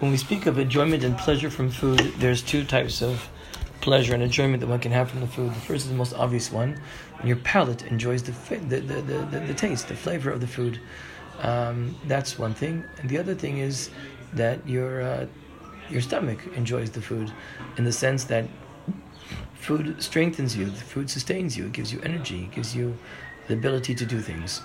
When we speak of enjoyment and pleasure from food, there's two types of pleasure and enjoyment that one can have from the food. The first is the most obvious one, when your palate enjoys the the, the, the, the, taste, the flavor of the food. Um, that's one thing. And the other thing is that your uh, your stomach enjoys the food, in the sense that food strengthens you, the food sustains you, it gives you energy, it gives you the ability to do things.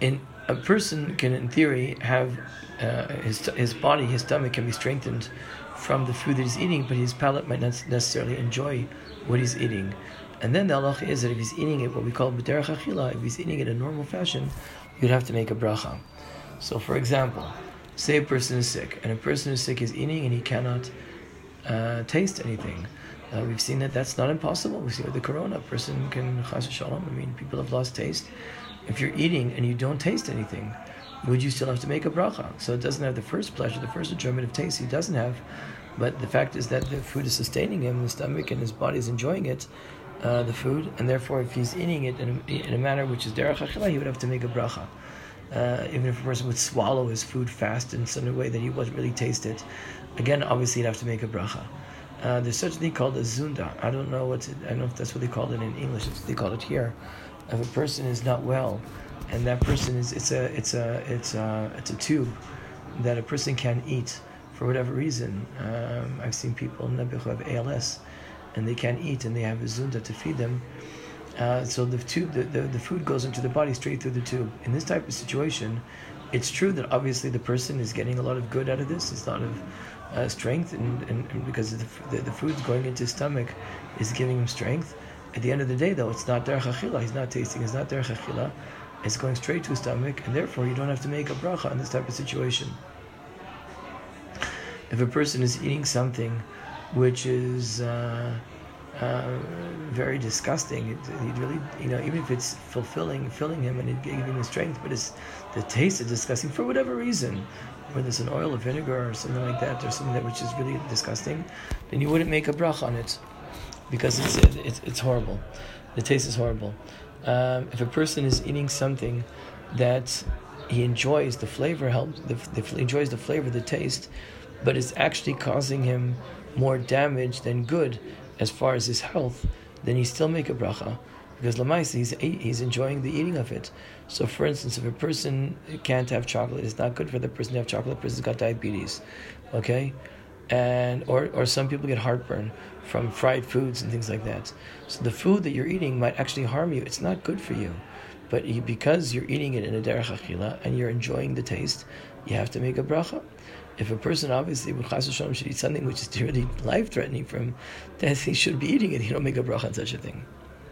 In a person can, in theory, have uh, his, his body, his stomach can be strengthened from the food that he's eating, but his palate might not necessarily enjoy what he's eating. And then the halacha is that if he's eating it, what we call b'derech achila, if he's eating it in a normal fashion, you'd have to make a bracha. So, for example, say a person is sick, and a person who's sick is eating and he cannot uh, taste anything. Uh, we've seen that that's not impossible. We see with the corona, a person can chas shalom. I mean, people have lost taste. If you're eating and you don't taste anything, would you still have to make a bracha? So it doesn't have the first pleasure, the first enjoyment of taste. He doesn't have, but the fact is that the food is sustaining him, the stomach and his body is enjoying it, uh, the food, and therefore, if he's eating it in a, in a manner which is derech achila, he would have to make a bracha. Uh, even if a person would swallow his food fast in such a way that he wouldn't really taste it, again, obviously, he'd have to make a bracha. Uh, there's such a thing called a zunda. I don't know what I don't know if that's what they call it in English. It's, they call it here. If a person is not well, and that person is it's a it's a it's a it's a tube that a person can eat for whatever reason. Um, I've seen people in who have ALS, and they can't eat, and they have a zunda to feed them. Uh, so the tube, the, the, the food goes into the body straight through the tube. In this type of situation, it's true that obviously the person is getting a lot of good out of this. It's a lot of uh, strength, and, and, and, because the, the, the food's going into his stomach is giving him strength. At the end of the day, though, it's not derech achila. He's not tasting. It's not derech achila. It's going straight to his stomach, and therefore you don't have to make a bracha in this type of situation. If a person is eating something which is uh, uh, very disgusting, it, it, really, you know, even if it's fulfilling, filling him and giving him strength, but it's the taste is disgusting for whatever reason, whether it's an oil or vinegar or something like that, or something that which is really disgusting, then you wouldn't make a bracha on it because it's it's, it's horrible. The taste is horrible. Um, if a person is eating something that he enjoys the flavor, helps the, the, enjoys the flavor, the taste, but it's actually causing him more damage than good as far as his health, then he still make a bracha because lamais he's he's enjoying the eating of it. So, for instance, if a person can't have chocolate, it's not good for the person to have chocolate. The person's got diabetes, okay, and or or some people get heartburn from fried foods and things like that. So the food that you're eating might actually harm you. It's not good for you, but you, because you're eating it in a derech achila and you're enjoying the taste, you have to make a bracha. If a person obviously with chas should eat something which is really life threatening for him, then he should be eating it. He don't make a bracha on such a thing.